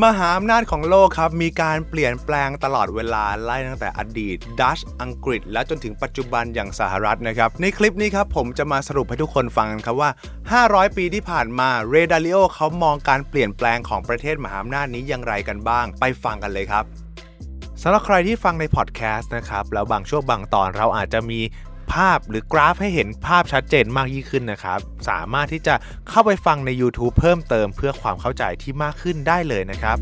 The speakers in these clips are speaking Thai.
มหาอำนาจของโลกครับ มีการเปลี่ยนแปลงตลอดเวลาไล่ตั้งแต่อดีต ดัชอังกฤษ และจนถึงปัจจุบันอย่างสหรัฐนะครับ ในคลิปนี้ครับ ผมจะมาสรุปให้ทุกคนฟังครับว่า 500 ปีที่ผ่านมาเรดาริโอเขามองการเปลี่ยนแปลงของประเทศมหาอำนาจนี้อย่างไรกันบ้าง ไปฟังกันเลยครับสำหรับใครที่ฟังในพอดแคสต์นะครับ แล้วบางช่วงบางตอนเราอาจจะมี ภาพหรือกราฟให้เห็นภาพชัดเจนมากยิ่งขึ้นนะครับ สามารถที่จะเข้าไปฟังใน YouTube เพิ่มเติมเพื่อความเข้าใจที่มากขึ้นได้เลยนะครับ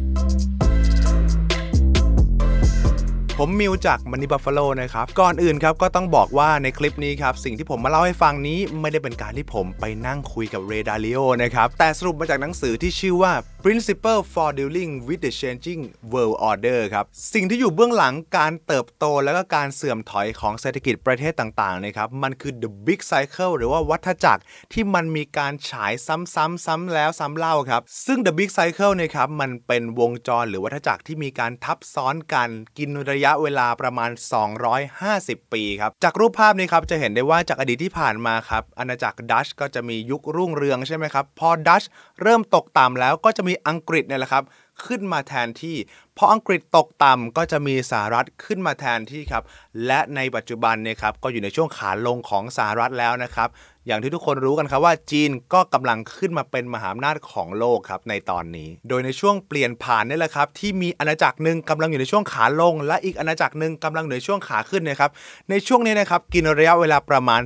ผมมิวจากมันนี่บัฟฟาโลนะครับ ก่อนอื่นครับก็ต้องบอกว่าในคลิปนี้ครับ สิ่งที่ผมมาเล่าให้ฟังนี้ไม่ได้เป็นการที่ผมไปนั่งคุยกับเรดาริโอนะครับ แต่สรุปมาจากหนังสือที่ชื่อว่า Principle for Dealing with the Changing World Order ครับ สิ่งที่อยู่เบื้องหลังการเติบโตและก็การเสื่อมถอยของเศรษฐกิจประเทศต่างๆนะครับมันคือ the big cycle หรือว่าวัฏจักรที่มันมีการฉายซ้ำๆซ้ำแล้วซ้ำเล่าครับ ซึ่ง the big cycle นะครับมันเป็นวงจรหรือวัฏจักรที่มีการทับซ้อนกันกินระยะเวลาประมาณ 250 ปีครับ จากรูปภาพนี้ครับจะเห็นได้ว่าจากอดีตที่ผ่านมาครับอาณาจักรดัชก็จะมียุครุ่งเรืองใช่ไหมครับ พอดัชเริ่มตกต่ำแล้วก็จะมีอังกฤษเนี่ยแหละครับ ขึ้นมาแทนที่ เพออังกฤษตกต่ำก็จะมีสหรัฐขึ้นมาแทนที่ครับ และในปัจจุบันเนี่ยครับก็อยู่ในช่วงขาลงของสหรัฐแล้วนะครับ อย่างที่ทุกคนรู้กันครับว่าจีนก็กำลังขึ้นมาเป็นมหาอำนาจของโลกครับในตอนนี้ โดยในช่วงเปลี่ยนผ่านนี่แหละครับ ที่มีอาณาจักรหนึ่งกำลังอยู่ในช่วงขาลง และอีกอาณาจักรหนึ่งกำลังอยู่ในช่วงขาขึ้นนะครับในช่วงนี้นะครับกินระยะเวลาประมาณ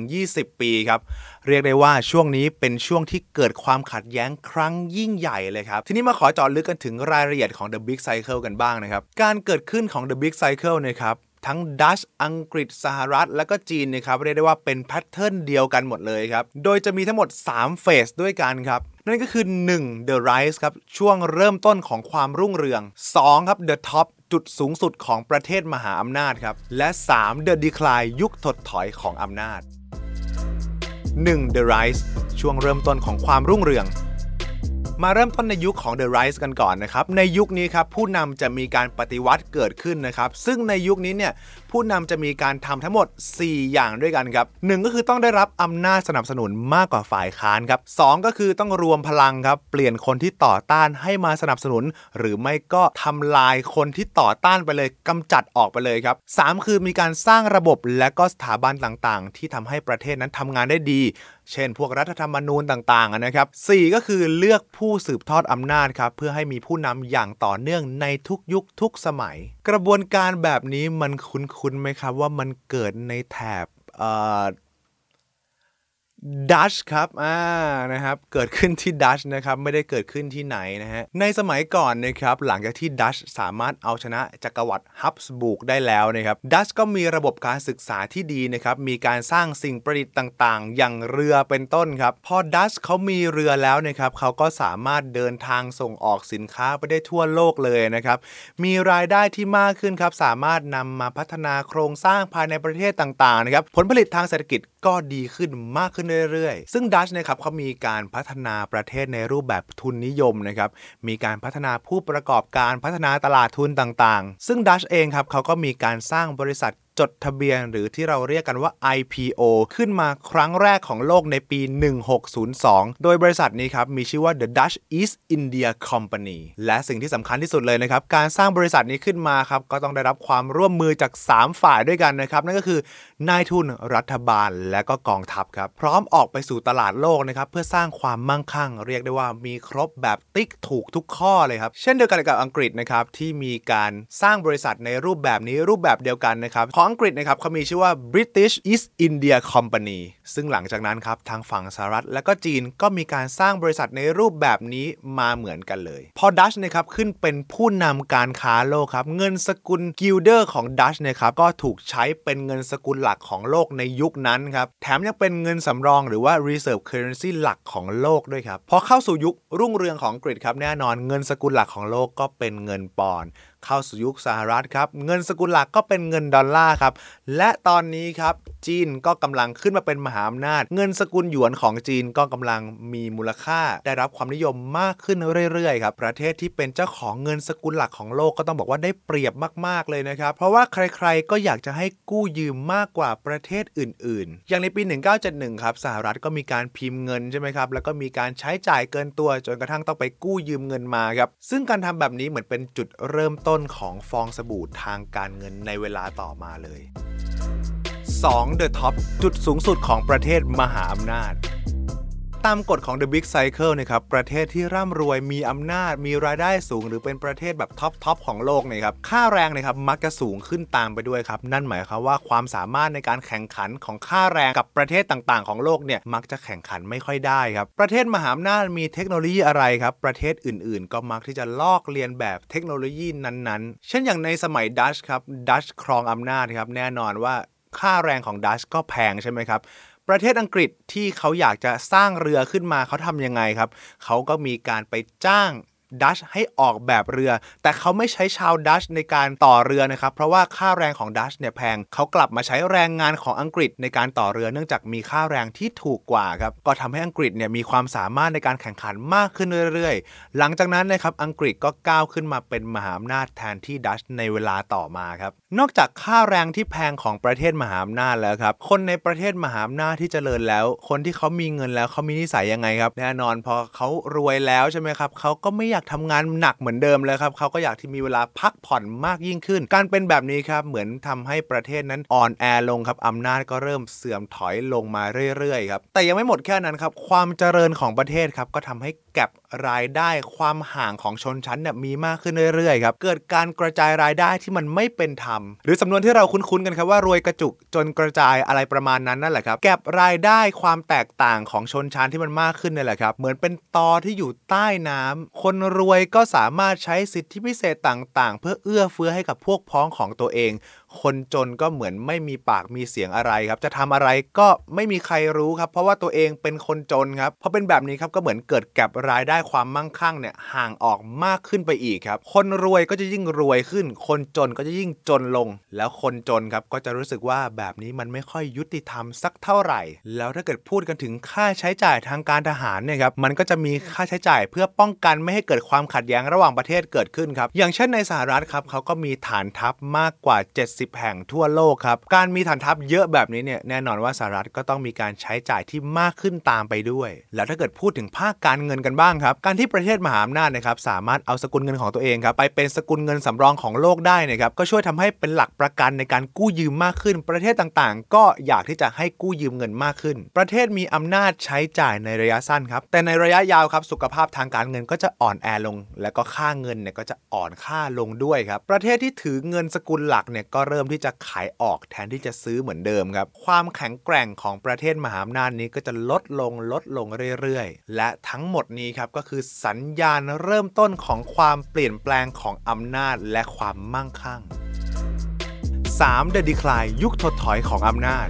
10-20 ปีครับเรียกได้ว่าช่วงนี้เป็นช่วงที่เกิดความขัดแย้งครั้งยิ่งใหญ่เลยครับ ทีนี้มาขอเจาะลึกกันถึงรายละเอียดของ The Big Cycle กันบ้างนะครับ การเกิดขึ้นของ The Big Cycle นะครับทั้งดัช อังกฤษ สหรัฐ และก็จีนนะครับเรียกได้ว่าเป็นแพทเทิร์นเดียวกันหมดเลยครับ โดยจะมีทั้งหมด 3 เฟสด้วยกันครับ นั่นก็คือ 1. The Rise ครับ ช่วงเริ่มต้นของความรุ่งเรือง 2. ครับ The Top จุดสูงสุดของประเทศมหาอำนาจครับ และ 3. The Decline ยุคถดถอยของอำนาจ 1. The Rise ช่วงเริ่มต้นของความรุ่งเรือง มาเริ่มต้นในยุคของ The Rise กันก่อนนะครับ ในยุคนี้ครับผู้นำจะมีการปฏิวัติเกิดขึ้นนะครับ ซึ่งในยุคนี้เนี่ย ผู้นำจะมีการทำทั้งหมด 4 อย่างด้วยกันครับหก็คือต้องได้รับอำนาจสนับสนุนมากกว่าฝ่ายค้านครับสก็คือต้องรวมพลังครับเปลี่ยนคนที่ต่อต้านให้มาสนับสนุน หรือไม่ก็ทำลายคนที่ต่อต้านไปเลยกำจัดออกไปเลยครับสคือมีการสร้างระบบและก็สถาบันต่างๆ ที่ทำให้ประเทศนั้นทำงานได้ดี เช่น พวกรัฐธรรมนูญต่างๆนะครับ4ก็คือเลือกผู้สืบทอดอำนาจครับเพื่อให้มีผู้นำอย่างต่อเนื่องในทุกยุคทุกสมัย กระบวนการแบบนี้มันคุ้นคุณไหมครับว่ามันเกิดในแถบ ดัชครับ อ่า นะครับ เกิดขึ้นที่ดัชนะครับ ไม่ได้เกิดขึ้นที่ไหนนะฮะ ในสมัยก่อนนะครับ หลังจากที่ดัชสามารถเอาชนะจักรวรรดิฮับสบูกได้แล้วนะครับ ดัชก็มีระบบการศึกษาที่ดีนะครับ มีการสร้างสิ่งประดิษฐ์ต่างๆ อย่างเรือเป็นต้นครับ พอดัชเขามีเรือแล้วนะครับ เขาก็สามารถเดินทางส่งออกสินค้าไปได้ทั่วโลกเลยนะครับ มีรายได้ที่มากขึ้นครับ สามารถนำมาพัฒนาโครงสร้างภายในประเทศต่างๆ นะครับ ผลผลิตทางเศรษฐกิจก็ดีขึ้นมากขึ้นเรื่อยๆ ซึ่งดัชนะครับเขามีการพัฒนาประเทศในรูปแบบทุนนิยมนะครับมีการพัฒนาผู้ประกอบการพัฒนาตลาดทุนต่างๆ ซึ่งดัชเองครับเขาก็มีการสร้างบริษัท จดทะเบียนหรือที่เราเรียกกันว่า IPO ขึ้นมาครั้งแรกของโลกในปี 1602 โดยบริษัทนี้ครับมีชื่อว่า The Dutch East India Company และสิ่งที่สำคัญที่สุดเลยนะครับการสร้างบริษัทนี้ขึ้นมาครับก็ต้องได้รับความร่วมมือจาก 3 ฝ่ายด้วยกันนะครับนั่นก็คือนายทุนรัฐบาลและก็กองทัพครับพร้อมออกไปสู่ตลาดโลกนะครับเพื่อสร้างความมั่งคั่ง เรียกได้ว่ามีครบแบบติ๊กถูกทุกข้อเลยครับเช่นเดียวกันกับอังกฤษนะครับที่มีการสร้างบริษัทในรูปแบบนี้รูปแบบเดียวกันนะครับของอังกฤษนะครับเขามีชื่อว่า British East India Company ซึ่งหลังจากนั้นครับทางฝั่งสหรัฐและก็จีนก็มีการสร้างบริษัทในรูปแบบนี้มาเหมือนกันเลย พอดัตช์นะครับขึ้นเป็นผู้นำการค้าโลกครับ เงินสกุลกิลเดอร์ของดัตช์นะครับก็ถูกใช้เป็นเงินสกุลหลักของโลกในยุคนั้นครับ แถมยังเป็นเงินสำรองหรือว่า reserve currency หลักของโลกด้วยครับ พอเข้าสู่ยุครุ่งเรืองของอังกฤษครับแน่นอนเงินสกุลหลักของโลกก็เป็นเงินปอนด์ เข้าสู่ยุคสหรัฐครับ เงินสกุลหลักก็เป็นเงินดอลลาร์ครับ และตอนนี้ครับจีนก็กำลังขึ้นมาเป็นมหาอำนาจ เงินสกุลหยวนของจีนก็กำลังมีมูลค่า ได้รับความนิยมมากขึ้นเรื่อยๆครับประเทศที่เป็นเจ้าของเงินสกุลหลักของโลกก็ต้องบอกว่าได้เปรียบมากๆเลยนะครับเพราะว่าใครๆก็อยากจะให้กู้ยืมมากกว่าประเทศอื่น ๆ อย่างในปี 1971 ครับสหรัฐก็มีการพิมพ์เงินใช่ไหมครับแล้วก็มีการใช้จ่ายเกินตัวจนกระทั่งต้องไปกู้ยืมเงินมาครับซึ่งการทำแบบนี้เหมือนเป็นจุดเริ่มต้น้นของฟองสบู่ทางการเงินในเวลาต่อมาเลย 2. The Top จุดสูงสุดของประเทศมหาอำนาจ ตามกฎของ The Big Cycle นะครับประเทศที่ร่ำรวยมีอำนาจมีรายได้สูง หรือเป็นประเทศแบบ top top ของโลกนะครับค่าแรงนะครับมักจะสูงขึ้นตามไปด้วยครับ นั่นหมายความว่าความสามารถในการแข่งขันของค่าแรงกับประเทศต่างๆ ของโลกเนี่ยมักจะแข่งขันไม่ค่อยได้ครับประเทศมหาอำนาจมีเทคโนโลยีอะไรครับประเทศอื่นๆ ก็มักที่จะลอกเลียนแบบเทคโนโลยีนั้นๆ เช่นอย่างในสมัยดัชครับดัชครองอำนาจครับแน่นอนว่าค่าแรงของดัชก็แพงใช่ไหมครับ ประเทศอังกฤษที่เขาอยากจะสร้างเรือขึ้นมาเขาทำยังไงครับ เขาก็มีการไปจ้างดัชให้ออกแบบเรือ แต่เขาไม่ใช้ชาวดัชในการต่อเรือนะครับ เพราะว่าค่าแรงของดัชเนี่ยแพง เขากลับมาใช้แรงงานของอังกฤษในการต่อเรือเนื่องจากมีค่าแรงที่ถูกกว่าครับ ก็ทำให้อังกฤษเนี่ยมีความสามารถในการแข่งขันมากขึ้นเรื่อยๆ หลังจากนั้นนะครับอังกฤษก็ก้าวขึ้นมาเป็นมหาอำนาจแทนที่ดัชในเวลาต่อมาครับ นอกจากค่าแรงที่แพงของประเทศมหาอำนาจแล้วครับ คนในประเทศมหาอำนาจที่เจริญแล้ว คนที่เขามีเงินแล้วเขามีนิสัยยังไงครับ แน่นอนพอเขารวยแล้วใช่ไหมครับเขาก็ไม่อยากทำงานหนักเหมือนเดิมเลยครับเขาก็อยากที่มีเวลาพักผ่อนมากยิ่งขึ้น การเป็นแบบนี้ครับเหมือนทำให้ประเทศนั้นอ่อนแอลงครับอำนาจก็เริ่มเสื่อมถอยลงมาเรื่อยๆครับแต่ยังไม่หมดแค่นั้นครับความเจริญของประเทศครับก็ทำให้แก็บ รายได้ความห่างของชนชั้นเนี่ยมีมากขึ้นเรื่อยๆครับเกิดการกระจายรายได้ที่มันไม่เป็นธรรม หรือสำนวนที่เราคุ้นๆกันครับว่ารวยกระจุกจนกระจายอะไรประมาณนั้นนั่นแหละครับแก็บรายได้ความแตกต่างของชนชั้นที่มันมากขึ้นนี่แหละครับเหมือนเป็นตอที่อยู่ใต้น้ำคนรวยก็สามารถใช้สิทธิพิเศษต่างๆ เพื่อเอื้อเฟื้อให้กับพวกพ้องของตัวเองคนจนก็เหมือนไม่มีปากมีเสียงอะไรครับ จะทำอะไรก็ไม่มีใครรู้ครับ เพราะว่าตัวเองเป็นคนจนครับพอเป็นแบบนี้ครับก็เหมือนเกิดแก็บรายได้ความมั่งคั่งเนี่ยห่างออกมากขึ้นไปอีกครับ คนรวยก็จะยิ่งรวยขึ้น คนจนก็จะยิ่งจนลง แล้วคนจนครับก็จะรู้สึกว่าแบบนี้มันไม่ค่อยยุติธรรมสักเท่าไหร่ แล้วถ้าเกิดพูดกันถึงค่าใช้จ่ายทางการทหารเนี่ยครับมันก็จะมีค่าใช้จ่ายเพื่อป้องกันไม่ให้เกิดความขัดแย้งระหว่างประเทศเกิดขึ้นครับอย่างเช่นในสหรัฐครับเขาก็มีฐานทัพมากกว่า70 แห่งทั่วโลกครับ การมีฐานทัพเยอะแบบนี้เนี่ยแน่นอนว่าสหรัฐก็ต้องมีการใช้จ่ายที่มากขึ้นตามไปด้วย แล้วถ้าเกิดพูดถึงภาคการเงินกันบ้างครับ การที่ประเทศมหาอำนาจนะครับสามารถเอาสกุลเงินของตัวเองครับไปเป็นสกุลเงินสำรองของโลกได้นะครับก็ช่วยทำให้เป็นหลักประกันในการกู้ยืมมากขึ้น ประเทศต่างๆ ก็อยากที่จะให้กู้ยืมเงินมากขึ้น ประเทศมีอำนาจใช้จ่ายในระยะสั้นครับแต่ในระยะยาวครับสุขภาพทางการเงินก็จะอ่อนแอลง และก็ค่าเงินเนี่ยก็จะอ่อนค่าลงด้วยครับประเทศที่ถือเงินสกุลหลักเนี่ยก็เริ่มที่จะขายออกแทนที่จะซื้อเหมือนเดิมครับ ความแข็งแกร่งของประเทศมหาอำนาจนี้ก็จะลดลงลดลงเรื่อยๆ และทั้งหมดนี้ครับก็คือสัญญาณเริ่มต้นของความเปลี่ยนแปลงของอำนาจและความมั่งคั่ง 3. The Decline ยุคถดถอยของอำนาจ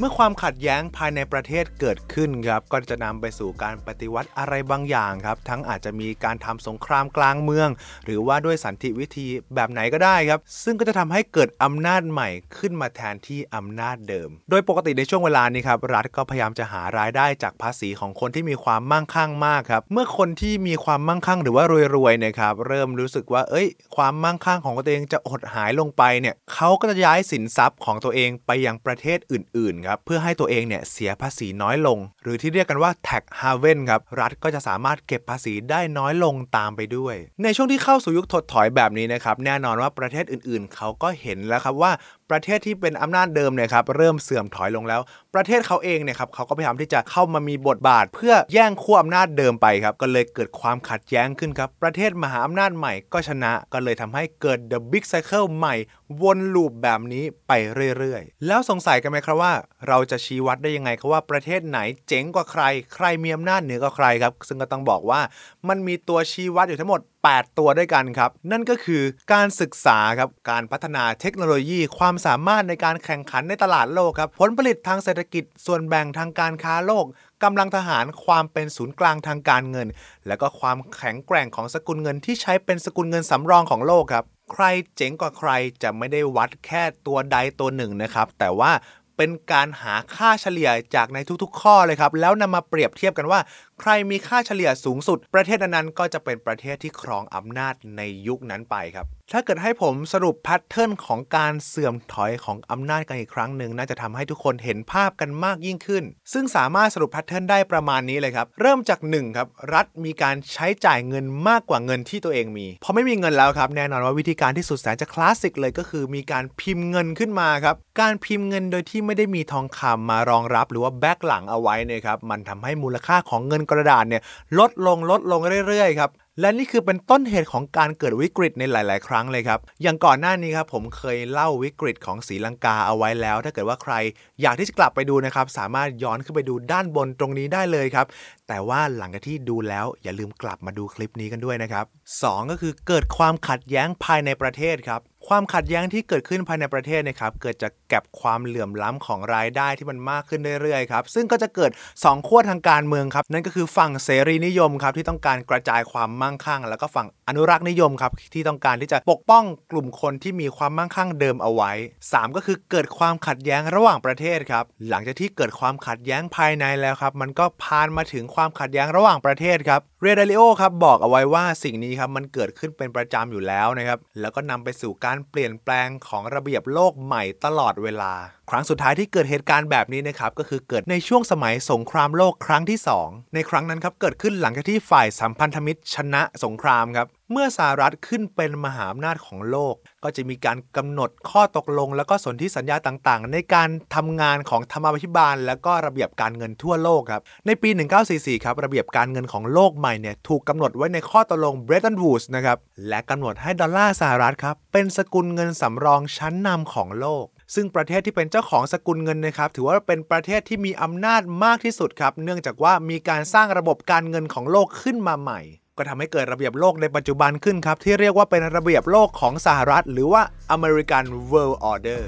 เมื่อความขัดแย้งภายในประเทศเกิดขึ้นครับก็จะนำไปสู่การปฏิวัติอะไรบางอย่างครับทั้งอาจจะมีการทำสงครามกลางเมือง หรือว่าด้วยสันติวิธีแบบไหนก็ได้ครับ ซึ่งก็จะทำให้เกิดอำนาจใหม่ขึ้นมาแทนที่อำนาจเดิม โดยปกติในช่วงเวลานี้ครับรัฐก็พยายามจะหารายได้จากภาษีของคนที่มีความมั่งคั่งมากครับเมื่อคนที่มีความมั่งคั่งหรือว่ารวยๆเนี่ยครับเริ่มรู้สึกว่าเอ้ย ความมั่งคั่งของตัวเองจะหดหายลงไปเนี่ยเขาก็จะย้ายสินทรัพย์ของตัวเองไปยังประเทศอื่นๆครับเพื่อให้ตัวเองเนี่ยเสียภาษีน้อยลง หรือที่เรียกกันว่า tax haven ครับรัฐก็จะสามารถเก็บภาษีได้น้อยลงตามไปด้วย ในช่วงที่เข้าสู่ยุคถดถอยแบบนี้นะครับแน่นอนว่าประเทศอื่นๆ เขาก็เห็นแล้วครับว่าประเทศที่เป็นอำนาจเดิมเนี่ยครับเริ่มเสื่อมถอยลงแล้ว ประเทศเขาเองเนี่ยครับเขาก็พยายามที่จะเข้ามามีบทบาท เพื่อแย่งขั้วอำนาจเดิมไปครับก็เลยเกิดความขัดแย้งขึ้นครับประเทศมหาอำนาจใหม่ก็ชนะก็เลยทำให้เกิด the big cycle ใหม่ วนลูปแบบนี้ไปเรื่อยๆ แล้วสงสัยกันไหมครับว่า เราจะชี้วัดได้ยังไงครับว่าประเทศไหนเจ๋งกว่าใคร ใครมีอำนาจเหนือกว่าใครครับซึ่งก็ต้องบอกว่ามันมีตัวชี้วัดอยู่ทั้งหมด8 ตัวด้วยกันครับ นั่นก็คือการศึกษาครับ การพัฒนาเทคโนโลยี ความสามารถในการแข่งขันในตลาดโลกครับ ผลผลิตทางเศรษฐกิจ ส่วนแบ่งทางการค้าโลกกำลังทหารความเป็นศูนย์กลางทางการเงิน และก็ความแข็งแกร่งของสกุลเงินที่ใช้เป็นสกุลเงินสำรองของโลกครับ ใครเจ๋งกว่าใครจะไม่ได้วัดแค่ตัวใดตัวหนึ่งนะครับ แต่ว่าเป็นการหาค่าเฉลี่ยจากในทุกๆ ข้อเลยครับ แล้วนำมาเปรียบเทียบกันว่า ใครมีค่าเฉลี่ยสูงสุด ประเทศนั้นก็จะเป็นประเทศที่ครองอำนาจในยุคนั้นไปครับ ถ้าเกิดให้ผมสรุป pattern ของการเสื่อมถอยของอำนาจกันอีกครั้งหนึ่งน่าจะทำให้ทุกคนเห็นภาพกันมากยิ่งขึ้น ซึ่งสามารถสรุป pattern ได้ประมาณนี้เลยครับ เริ่มจาก1ครับรัฐมีการใช้จ่ายเงินมากกว่าเงินที่ตัวเองมีพอไม่มีเงินแล้วครับแน่นอนว่าวิธีการที่สุดแสนจะคลาสสิกเลยก็คือ มีการพิมพ์เงินขึ้นมาครับการพิมพ์เงินโดยที่ไม่ได้มีทองคำมารองรับ หรือว่า back หลังเอาไว้เนี่ยครับมันทำให้มูลค่าของเงินกระดาษเนี่ยลดลงลดลงเรื่อยๆครับและนี่คือเป็นต้นเหตุของการเกิดวิกฤตในหลาย ๆ ครั้งเลยครับ อย่างก่อนหน้านี้ครับผมเคยเล่าวิกฤตของศรีลังกาเอาไว้แล้ว ถ้าเกิดว่าใครอยากที่จะกลับไปดูนะครับ สามารถย้อนขึ้นไปดูด้านบนตรงนี้ได้เลยครับ แต่ว่าหลังจากที่ดูแล้วอย่าลืมกลับมาดูคลิปนี้กันด้วยนะครับ 2 ก็คือเกิดความขัดแย้งภายในประเทศครับ ความขัดแย้งที่เกิดขึ้นภายในประเทศนะครับเกิดจากแก็บความเหลื่อมล้ำของรายได้ที่มันมากขึ้นเรื่อยๆครับซึ่งก็จะเกิด 2 ขั้วทางการเมืองครับนั่นก็คือฝั่งเสรีนิยมครับที่ต้องการกระจายความมั่งคั่ง แล้วก็ฝั่งอนุรักษ์นิยมครับที่ต้องการที่จะปกป้องกลุ่มคนที่มีความมั่งคั่งเดิมเอาไว้ 3 ก็คือเกิดความขัดแย้งระหว่างประเทศครับหลังจากที่เกิดความขัดแย้งภายในแล้วครับมันก็พานมาถึงความขัดแย้งระหว่างประเทศครับเรดาริโอครับบอกเอาไว้ว่าสิ่งนี้ครับมันเกิดขึ้นเป็นประจำอยู่แล้วนะครับแล้วก็นำไปสู่การเปลี่ยนแปลงของระเบียบโลกใหม่ตลอดเวลา ครั้งสุดท้ายที่เกิดเหตุการณ์แบบนี้นะครับก็คือเกิดในช่วงสมัยสงครามโลกครั้งที่ 2 ในครั้งนั้นครับเกิดขึ้นหลังจากที่ฝ่ายสัมพันธมิตรชนะสงครามครับเมื่อสหรัฐขึ้นเป็นมหาอำนาจของโลก ก็จะมีการกำหนดข้อตกลง และก็สนธิสัญญาต่างๆ ในการทำงานของธรรมาภิบาล และก็ระเบียบการเงินทั่วโลกครับ ในปี 1944 ครับ ระเบียบการเงินของโลกใหม่เนี่ยถูกกำหนดไว้ในข้อตกลงเบรตันวูดส์นะครับ และกำหนดให้ดอลลาร์สหรัฐครับ เป็นสกุลเงินสำรองชั้นนำของโลก ซึ่งประเทศที่เป็นเจ้าของสกุลเงินนะครับ ถือว่าเป็นประเทศที่มีอำนาจมากที่สุดครับ เนื่องจากว่ามีการสร้างระบบการเงินของโลกขึ้นมาใหม่ ก็ทำให้เกิดระเบียบโลกในปัจจุบันขึ้นครับ ที่เรียกว่าเป็นระเบียบโลกของสหรัฐ หรือว่า American World Order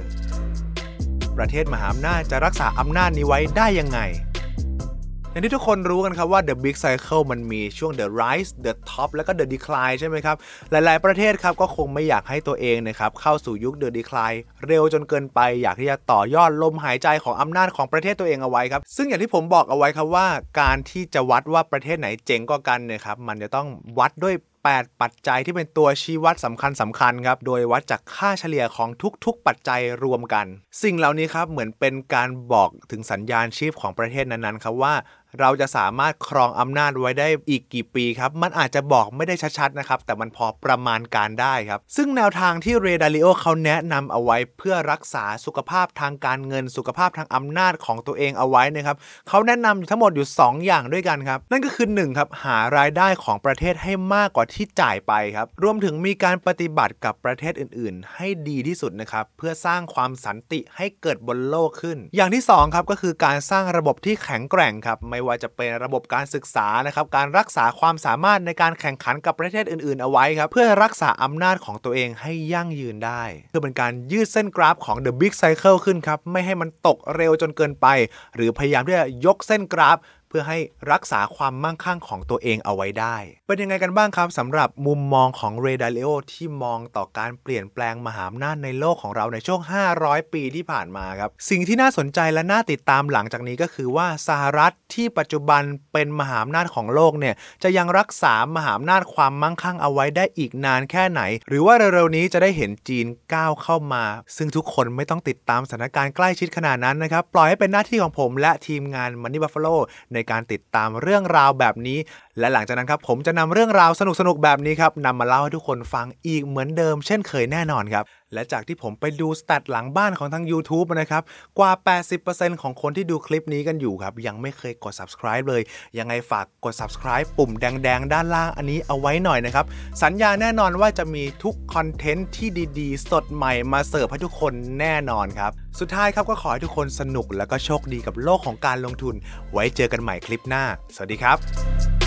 ประเทศมหาอำนาจจะรักษาอำนาจนี้ไว้ได้ยังไง อย่างที่ทุกคนรู้กันครับว่า The Big Cycle มันมีช่วง The Rise The Top แล้วก็ The Decline ใช่ไหมครับ หลายๆประเทศครับก็คงไม่อยากให้ตัวเองนะครับเข้าสู่ยุค The Decline เร็วจนเกินไป อยากที่จะต่อยอดลมหายใจของอำนาจของประเทศตัวเองเอาไว้ครับ ซึ่งอย่างที่ผมบอกเอาไว้ครับว่า การที่จะวัดว่าประเทศไหนเจ๋งกว่ากันเนี่ยครับมันจะต้องวัดด้วย 8 ปัจจัยที่เป็นตัวชี้วัดสำคัญสำคัญครับ โดยวัดจากค่าเฉลี่ยของทุกๆ ปัจจัยรวมกัน สิ่งเหล่านี้ครับเหมือนเป็นการบอกถึงสัญญาณชีพของประเทศนั้นๆครับว่าเราจะสามารถครองอำนาจไว้ได้อีกกี่ปีครับ มันอาจจะบอกไม่ได้ชัดๆนะครับ แต่มันพอประมาณการได้ครับ ซึ่งแนวทางที่เรดาริโอเขาแนะนำเอาไว้เพื่อรักษาสุขภาพทางการเงินสุขภาพทางอำนาจของตัวเองเอาไว้นะครับเขาแนะนำทั้งหมดอยู่ 2 อย่างด้วยกันครับ นั่นก็คือ1ครับหารายได้ของประเทศให้มากกว่าที่จ่ายไปครับ รวมถึงมีการปฏิบัติกับประเทศอื่น ๆ ให้ดีที่สุดนะครับเพื่อสร้างความสันติให้เกิดบนโลกขึ้น อย่างที่2ครับก็คือการสร้างระบบที่แข็งแกร่งครับไม่ว่าจะเป็นระบบการศึกษานะครับการรักษาความสามารถในการแข่งขันกับประเทศอื่น ๆ เอาไว้ครับเพื่อรักษาอำนาจของตัวเองให้ยั่งยืนได้ คือเป็นการยืดเส้นกราฟของ The Big Cycle ขึ้นครับไม่ให้มันตกเร็วจนเกินไป หรือพยายามที่จะยกเส้นกราฟ เพื่อให้รักษาความมั่งคั่งของตัวเองเอาไว้ได้ เป็นยังไงกันบ้างครับสำหรับมุมมองของเรดาริโอที่มองต่อการเปลี่ยนแปลงมหาอำนาจในโลกของเราในช่วง 500 ปีที่ผ่านมาครับ สิ่งที่น่าสนใจและน่าติดตามหลังจากนี้ก็คือว่าสหรัฐที่ปัจจุบันเป็นมหาอำนาจของโลกเนี่ยจะยังรักษามหาอำนาจความมั่งคั่งเอาไว้ได้อีกนานแค่ไหน หรือว่าเร็วๆนี้จะได้เห็นจีนก้าวเข้ามา ซึ่งทุกคนไม่ต้องติดตามสถานการณ์ใกล้ชิดขนาดนั้นนะครับปล่อยให้เป็นหน้าที่ของผมและทีมงาน Money Buffalo ในในการติดตามเรื่องราวแบบนี้ และหลังจากนั้นครับผมจะนำเรื่องราวสนุกๆแบบนี้ครับนำมาเล่าให้ทุกคนฟังอีกเหมือนเดิม เช่นเคยแน่นอนครับและจากที่ผมไปดูสแตทหลังบ้านของทาง YouTube นะครับ กว่า 80%ของคนที่ดูคลิปนี้กันอยู่ครับ ยังไม่เคยกด subscribe เลย ยังไงฝากกด subscribe ปุ่มแดง ๆ ด้านล่างอันนี้เอาไว้หน่อยนะครับ สัญญาแน่นอนว่าจะมีทุกคอนเทนต์ที่ดี ๆ สดใหม่มาเสิร์ฟให้ทุกคนแน่นอนครับสุดท้ายครับก็ขอให้ทุกคนสนุกและก็โชคดีกับโลกของการลงทุน ไว้เจอกันใหม่คลิปหน้า สวัสดีครับ